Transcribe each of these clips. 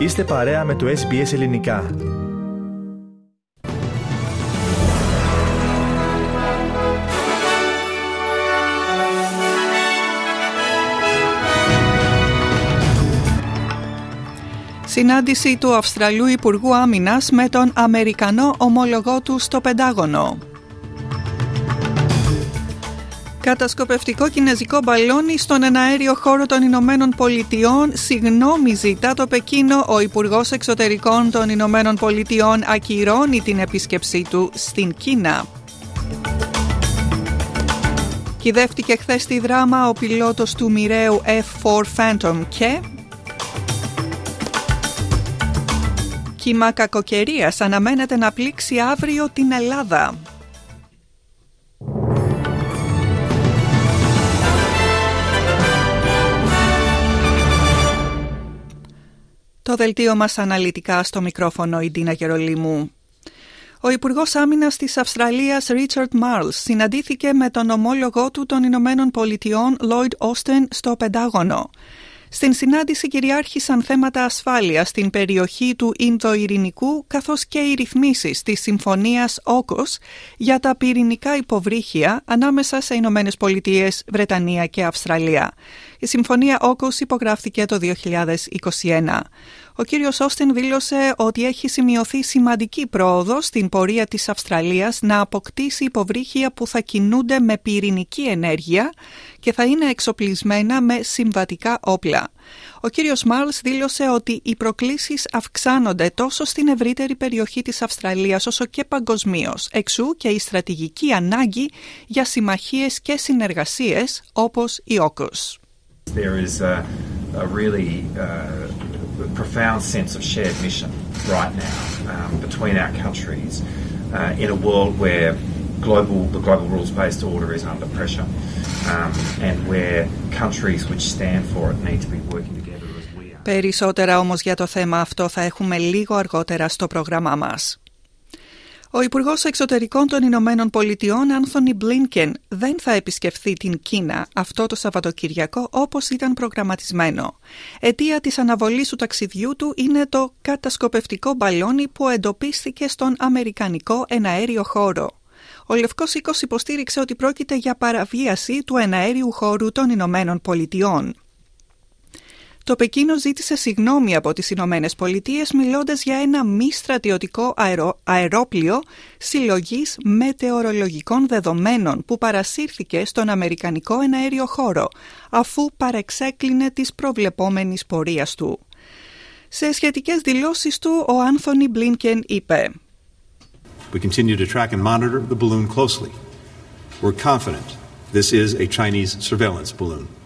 Είστε παρέα με το SBS Ελληνικά. Συνάντηση του Αυστραλού Υπουργού Άμυνας με τον Αμερικανό ομολογό του στο Πεντάγωνο. Κατασκοπευτικό κινέζικο μπαλόνι στον εναέριο χώρο των Ηνωμένων Πολιτειών. Συγγνώμη ζητά το Πεκίνο. Ο Υπουργός Εξωτερικών των Ηνωμένων Πολιτειών ακυρώνει την επίσκεψή του στην Κίνα. Κυδεύτηκε χθες στη δράμα ο πιλότος του μοιραίου F4 Phantom και... Κύμα κακοκαιρίας αναμένεται να πλήξει αύριο την Ελλάδα. Το δελτίο μας αναλυτικά στο μικρόφωνο η Ντίνα Γερολίμου. Ο Υπουργός Άμυνας της Αυστραλίας, Ρίτσαρτ Μάρλς, συναντήθηκε με τον ομόλογό του των Ηνωμένων Πολιτειών, Λόιντ Όστεν, στο Πεντάγωνο. Στην συνάντηση κυριάρχησαν θέματα ασφάλειας στην περιοχή του Ινδοειρηνικού καθώς και οι ρυθμίσεις της Συμφωνίας Όκος για τα πυρηνικά υποβρύχια ανάμεσα σε Ηνωμένες Πολιτείες, Βρετανία και Αυστραλία. Η Συμφωνία Όκος υπογράφτηκε το 2021. Ο κύριος Όστιν δήλωσε ότι έχει σημειωθεί σημαντική πρόοδο στην πορεία της Αυστραλίας να αποκτήσει υποβρύχια που θα κινούνται με πυρηνική ενέργεια και θα είναι εξοπλισμένα με συμβατικά όπλα. Ο κύριος Μάρλς δήλωσε ότι οι προκλήσεις αυξάνονται τόσο στην ευρύτερη περιοχή της Αυστραλίας όσο και παγκοσμίως, εξού και η στρατηγική ανάγκη για συμμαχίες και συνεργασίες όπως η Όκος. profound sense of shared mission right now um, between our countries uh, in a world where global the global rules-based order is under pressure um, and where countries which stand for it need to be working together as we are. Περισσότερα όμως για το θέμα αυτό θα έχουμε λίγο αργότερα στο πρόγραμμά μας. Ο Υπουργός Εξωτερικών των Ηνωμένων Πολιτειών, Άνθονι Μπλίνκεν, δεν θα επισκεφθεί την Κίνα αυτό το Σαββατοκυριακό όπως ήταν προγραμματισμένο. Αιτία της αναβολής του ταξιδιού του είναι το κατασκοπευτικό μπαλόνι που εντοπίστηκε στον Αμερικανικό εναέριο χώρο. Ο Λευκός Οίκος υποστήριξε ότι πρόκειται για παραβίαση του εναέριου χώρου των Ηνωμένων Πολιτειών. Το Πεκίνο ζήτησε συγνώμη από τις Ηνωμένες Πολιτείες μιλώντας για ένα μη στρατιωτικό αερο... αερόπλιο συλλογής μετεωρολογικών δεδομένων που παρασύρθηκε στον Αμερικανικό εναέριο χώρο αφού παρεξέκλεινε της προβλεπόμενης πορείας του. Σε σχετικές δηλώσεις του, ο Άνθονι Μπλίνκεν είπε We continue to track and monitor the balloon closely. We're confident this is a Chinese surveillance balloon.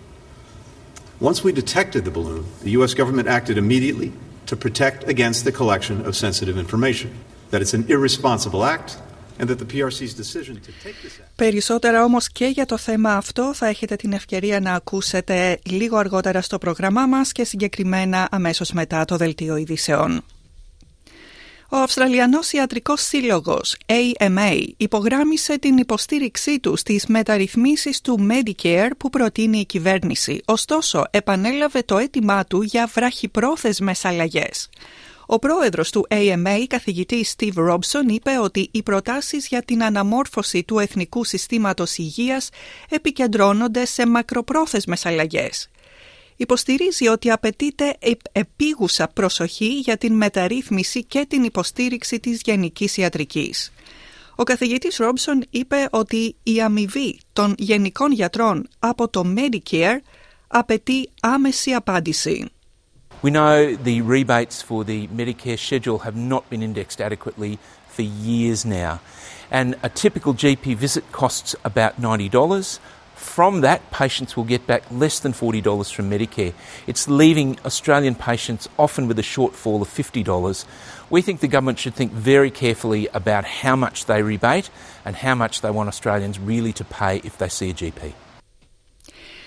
Once we detected the balloon, the U.S. government acted immediately to protect against the collection of sensitive information. That it's an irresponsible act and that the PRC's decision to take this act. Περισσότερα όμως και για το θέμα αυτό θα έχετε την ευκαιρία να ακούσετε λίγο αργότερα στο πρόγραμμά μας και συγκεκριμένα αμέσως μετά το Δελτίο Ειδήσεων. Ο Αυστραλιανός Ιατρικός Σύλλογος, AMA, υπογράμμισε την υποστήριξή του στις μεταρρυθμίσεις του Medicare που προτείνει η κυβέρνηση. Ωστόσο, επανέλαβε το αίτημά του για βραχυπρόθεσμες αλλαγές. Ο πρόεδρος του AMA, καθηγητής Steve Robson, είπε ότι οι προτάσεις για την αναμόρφωση του Εθνικού Συστήματος Υγείας επικεντρώνονται σε μακροπρόθεσμες αλλαγές υποστηρίζει ότι απαιτείται επίγουσα προσοχή για την μεταρρύθμιση και την υποστήριξη της γενικής ιατρικής. Ο καθηγητής Ρόμψον είπε ότι η αμοιβή των γενικών γιατρών από το Medicare απαιτεί άμεση απάντηση. We know the rebates for the Medicare schedule have not been indexed adequately for years now. And a typical GP visit costs about $90. From that, patients will get back less than $40 from Medicare. It's leaving Australian patients often with a shortfall of $50. We think the government should think very carefully about how much they rebate and how much they want Australians really to pay if they see a GP.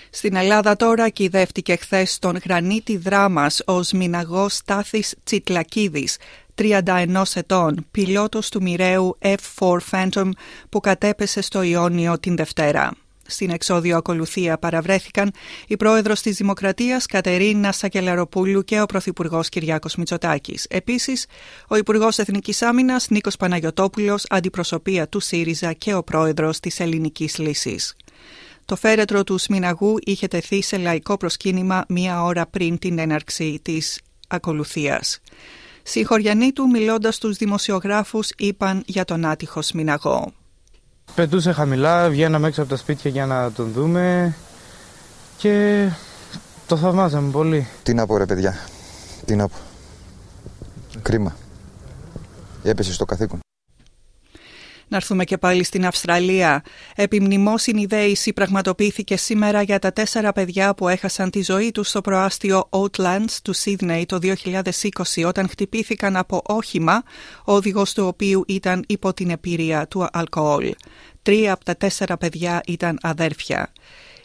Στην Ελλάδα τώρα κυδεύτηκε χθε τον γρανίτη δράμας ο σμιναγός Στάθης Τσιτλακίδης, 31 ετών, πιλότος του μοιραίου F4 Phantom που κατέπεσε στο Ιόνιο την Δευτέρα. Στην εξόδιο ακολουθία παραβρέθηκαν η πρόεδρος της Δημοκρατίας Κατερίνα Σακελαροπούλου και ο πρωθυπουργός Κυριάκος Μητσοτάκης. Επίσης, ο Υπουργός Εθνικής Άμυνας Νίκος Παναγιοτόπουλος, αντιπροσωπεία του ΣΥΡΙΖΑ και ο πρόεδρος της Ελληνικής Λύσης. Το φέρετρο του Σμιναγού είχε τεθεί σε λαϊκό προσκύνημα μία ώρα πριν την έναρξη της ακολουθίας. Συγχωριανοί του μιλώντας στους δημοσιογράφους είπαν για τον άτυχο Σμιναγό. Πετούσε χαμηλά, βγαίναμε έξω από τα σπίτια για να τον δούμε και το θαυμάζαμε πολύ. Τι να πω ρε παιδιά, τι να πω. Κρίμα. Έπεσε στο καθήκον. Να έρθουμε και πάλι στην Αυστραλία. Επιμνημόσυνη δέηση πραγματοποιήθηκε σήμερα για τα τέσσερα παιδιά που έχασαν τη ζωή τους στο προάστιο Oatlands του Σίδνεϊ το 2020 όταν χτυπήθηκαν από όχημα, ο οδηγός του οποίου ήταν υπό την επίρρεια του αλκοόλ. Τρία από τα τέσσερα παιδιά ήταν αδέρφια.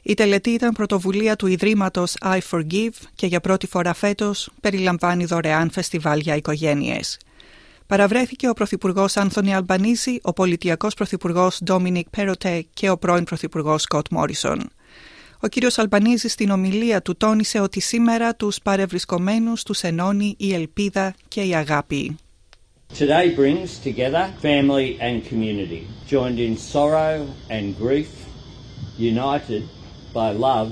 Η τελετή ήταν πρωτοβουλία του Ιδρύματος I Forgive και για πρώτη φορά φέτος περιλαμβάνει δωρεάν φεστιβάλ για οικογένειες παραβρέθηκε ο Πρωθυπουργός Άνθονι Αλμπανίζη, ο πολιτιακός Πρωθυπουργός Ντόμινικ Πέροτε και ο πρώην Πρωθυπουργός Σκοτ Μόρισον. Ο κύριος Αλμπανίζη στην ομιλία του τόνισε ότι σήμερα τους παρευρισκομένους τους ενώνει η ελπίδα και η αγάπη. Today brings together family and community, joined in sorrow and grief, united by love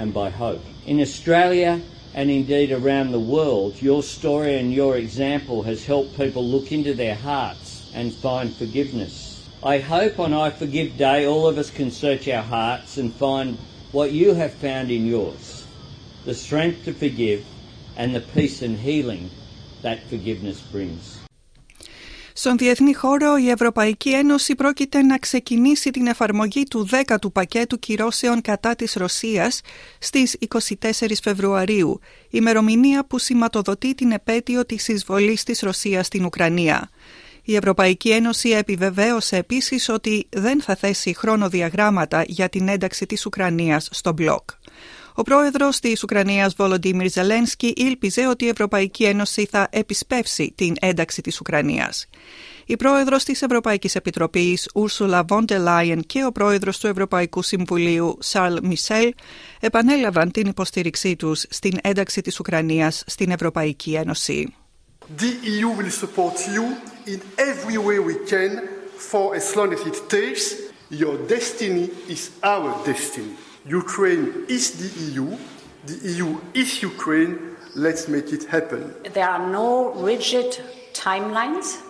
and by hope. In Australia, and indeed around the world, your story and your example has helped people look into their hearts and find forgiveness. I hope on I Forgive Day all of us can search our hearts and find what you have found in yours the strength to forgive and the peace and healing that forgiveness brings. Στον διεθνή χώρο, η Ευρωπαϊκή Ένωση πρόκειται να ξεκινήσει την εφαρμογή του 10ου πακέτου κυρώσεων κατά της Ρωσίας στις 24 Φεβρουαρίου, ημερομηνία που σηματοδοτεί την επέτειο της εισβολής της Ρωσίας στην Ουκρανία. Η Ευρωπαϊκή Ένωση επιβεβαίωσε επίσης ότι δεν θα θέσει χρονοδιαγράμματα για την ένταξη της Ουκρανίας στο μπλοκ. Ο πρόεδρος της Ουκρανίας, Βολοντίμιρ Ζελένσκι, ήλπιζε ότι η Ευρωπαϊκή Ένωση θα επισπεύσει την ένταξη της Ουκρανίας. Η πρόεδρος της Ευρωπαϊκής Επιτροπής, Ούρσουλα Βόντε Λάιεν, και ο πρόεδρος του Ευρωπαϊκού Συμβουλίου, Σαρλ Μισελ, επανέλαβαν την υποστήριξή τους στην ένταξη της Ουκρανίας στην Ευρωπαϊκή Ένωση. The EU will support you in every way we can for as long as it takes. Your destiny is our destiny. Ukraine is the EU. The EU is Ukraine. Let's make it happen. There are no rigid timelines,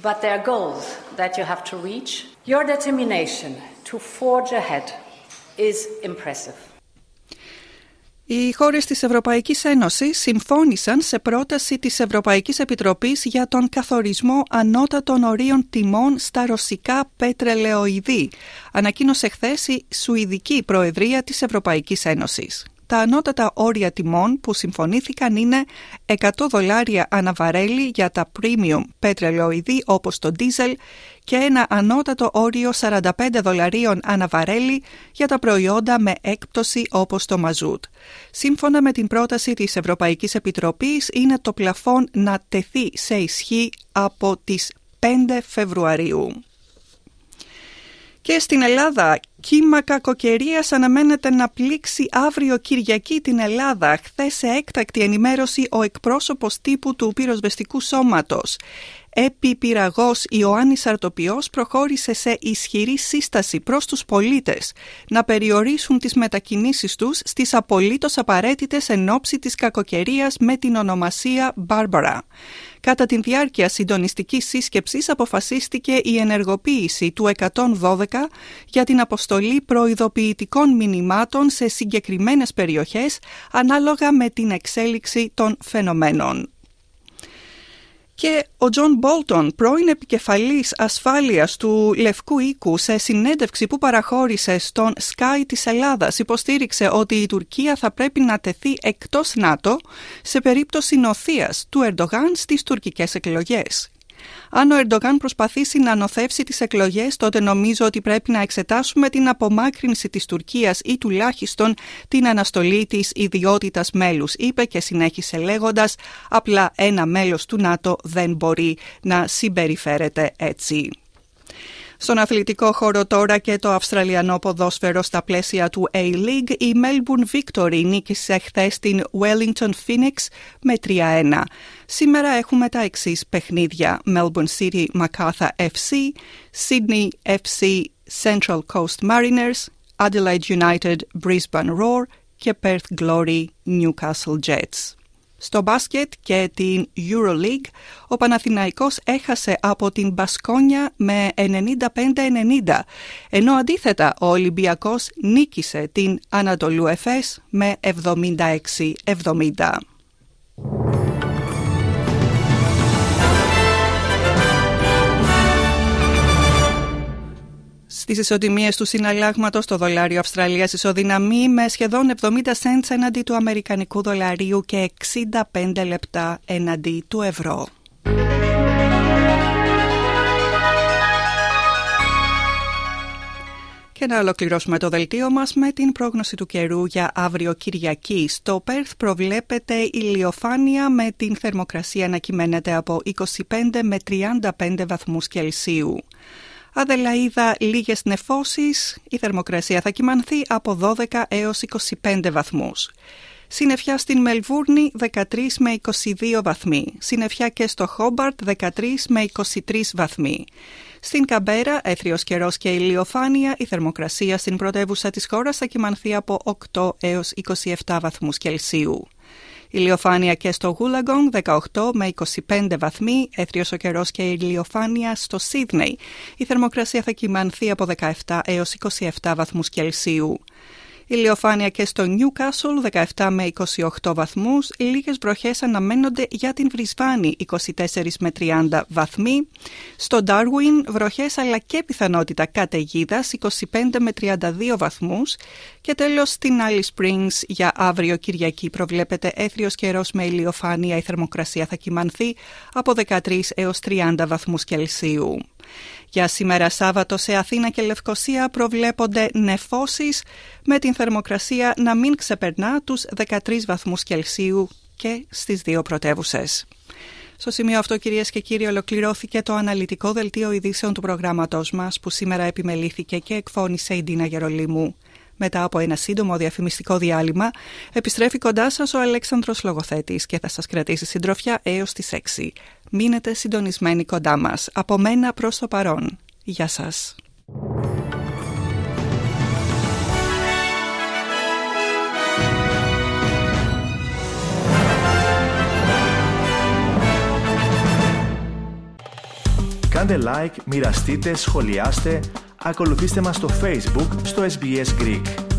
but there are goals that you have to reach. Your determination to forge ahead is impressive. Οι χώρες της Ευρωπαϊκής Ένωσης συμφώνησαν σε πρόταση της Ευρωπαϊκής Επιτροπής για τον καθορισμό ανώτατων ορίων τιμών στα ρωσικά πετρελαιοειδή, ανακοίνωσε χθες η Σουηδική Προεδρία της Ευρωπαϊκής Ένωσης. Τα ανώτατα όρια τιμών που συμφωνήθηκαν είναι 100 δολάρια αναβαρέλι για τα premium πετρελαιοειδή όπως το diesel και ένα ανώτατο όριο 45 δολαρίων αναβαρέλι για τα προϊόντα με έκπτωση όπως το μαζούτ. Σύμφωνα με την πρόταση της Ευρωπαϊκής Επιτροπής είναι το πλαφόν να τεθεί σε ισχύ από τις 5 Φεβρουαρίου. Και στην Ελλάδα, κύμα κακοκαιρίας αναμένεται να πλήξει αύριο Κυριακή την Ελλάδα. Χθες σε έκτακτη ενημέρωση ο εκπρόσωπος τύπου του πυροσβεστικού σώματος Επιπυραγός Ιωάννης Αρτοπιός προχώρησε σε ισχυρή σύσταση προς τους πολίτες να περιορίσουν τις μετακινήσεις τους στις απολύτως απαραίτητες εν ώψη της κακοκαιρίας με την ονομασία Μπάρμπαρα. Κατά τη διάρκεια συντονιστικής σύσκεψης αποφασίστηκε η ενεργοποίηση του 112 για την αποστολή προειδοποιητικών μηνυμάτων σε συγκεκριμένες περιοχές ανάλογα με την εξέλιξη των φαινομένων. Και ο Τζον Μπόλτον, πρώην επικεφαλής ασφάλειας του Λευκού Οίκου, σε συνέντευξη που παραχώρησε στον Sky της Ελλάδας, υποστήριξε ότι η Τουρκία θα πρέπει να τεθεί εκτός ΝΑΤΟ σε περίπτωση νοθείας του Ερντογάν στις τουρκικές εκλογές. Αν ο Ερντογάν προσπαθήσει να ανοθεύσει τις εκλογές, τότε νομίζω ότι πρέπει να εξετάσουμε την απομάκρυνση της Τουρκίας ή τουλάχιστον την αναστολή της ιδιότητας μέλους, είπε και συνέχισε λέγοντας «Απλά ένα μέλος του ΝΑΤΟ δεν μπορεί να συμπεριφέρεται έτσι». Στον αθλητικό χώρο τώρα και το Αυστραλιανό ποδόσφαιρο στα πλαίσια του A-League, η Melbourne Victory νίκησε χθε την Wellington Phoenix με 3-1. Σήμερα έχουμε τα εξή παιχνίδια. Melbourne City Macarthur FC, Sydney FC Central Coast Mariners, Adelaide United Brisbane Roar και Perth Glory Newcastle Jets. Στο μπάσκετ και την EuroLeague, ο Παναθηναϊκός έχασε από την Μπασκόνια με 95-90, ενώ αντίθετα ο Ολυμπιακός νίκησε την Ανατολού Εφές με 76-70. Στις ισοτιμίες του συναλλάγματος το δολάριο Αυστραλίας ισοδυναμεί με σχεδόν 70 cents εναντί του αμερικανικού δολαρίου και 65 λεπτά εναντί του ευρώ. Και να ολοκληρώσουμε το δελτίο μας με την πρόγνωση του καιρού για αύριο Κυριακή. Στο Πέρθ προβλέπεται ηλιοφάνεια με την θερμοκρασία να κυμαίνεται από 25 με 35 βαθμούς Κελσίου. Αδελαίδα λίγες νεφώσεις, η θερμοκρασία θα κυμανθεί από 12 έως 25 βαθμούς. Συνεφιά στην Μελβούρνη 13 με 22 βαθμοί. Συνεφιά και στο Χόμπαρτ 13 με 23 βαθμοί. Στην Καμπέρα, έθριος καιρός και ηλιοφάνεια, η θερμοκρασία στην πρωτεύουσα της χώρας θα κυμανθεί από 8 έως 27 βαθμούς Κελσίου. Ηλιοφάνεια και στο Γούλαγκονγκ 18 με 25 βαθμοί, έθριος ο καιρός και ηλιοφάνεια στο Σίδνεϊ. Η θερμοκρασία θα κυμανθεί από 17 έως 27 βαθμούς Κελσίου. Ηλιοφάνεια και στο Newcastle 17 με 28 βαθμούς, λίγες βροχές αναμένονται για την Βρισβάνη 24 με 30 βαθμοί. Στο Darwin βροχές αλλά και πιθανότητα καταιγίδας 25 με 32 βαθμούς. Και τέλος στην Alice Springs για αύριο Κυριακή προβλέπεται έθριος καιρός με ηλιοφάνεια η θερμοκρασία θα κυμανθεί από 13 έως 30 βαθμούς Κελσίου. Για σήμερα Σάββατο σε Αθήνα και Λευκοσία προβλέπονται νεφώσεις με την θερμοκρασία να μην ξεπερνά τους 13 βαθμούς Κελσίου και στις δύο πρωτεύουσες. Στο σημείο αυτό κυρίες και κύριοι ολοκληρώθηκε το αναλυτικό δελτίο ειδήσεων του προγράμματός μας που σήμερα επιμελήθηκε και εκφώνησε η Ντίνα Γερολίμου. Μετά από ένα σύντομο διαφημιστικό διάλειμμα, επιστρέφει κοντά σας ο Αλέξανδρος Λογοθέτης και θα σας κρατήσει συντροφιά έως τις 6. Μείνετε συντονισμένοι κοντά μας. Από μένα προς το παρόν. Γεια σας. Κάντε like, μοιραστείτε, σχολιάστε, ακολουθήστε μας στο Facebook, στο SBS Greek.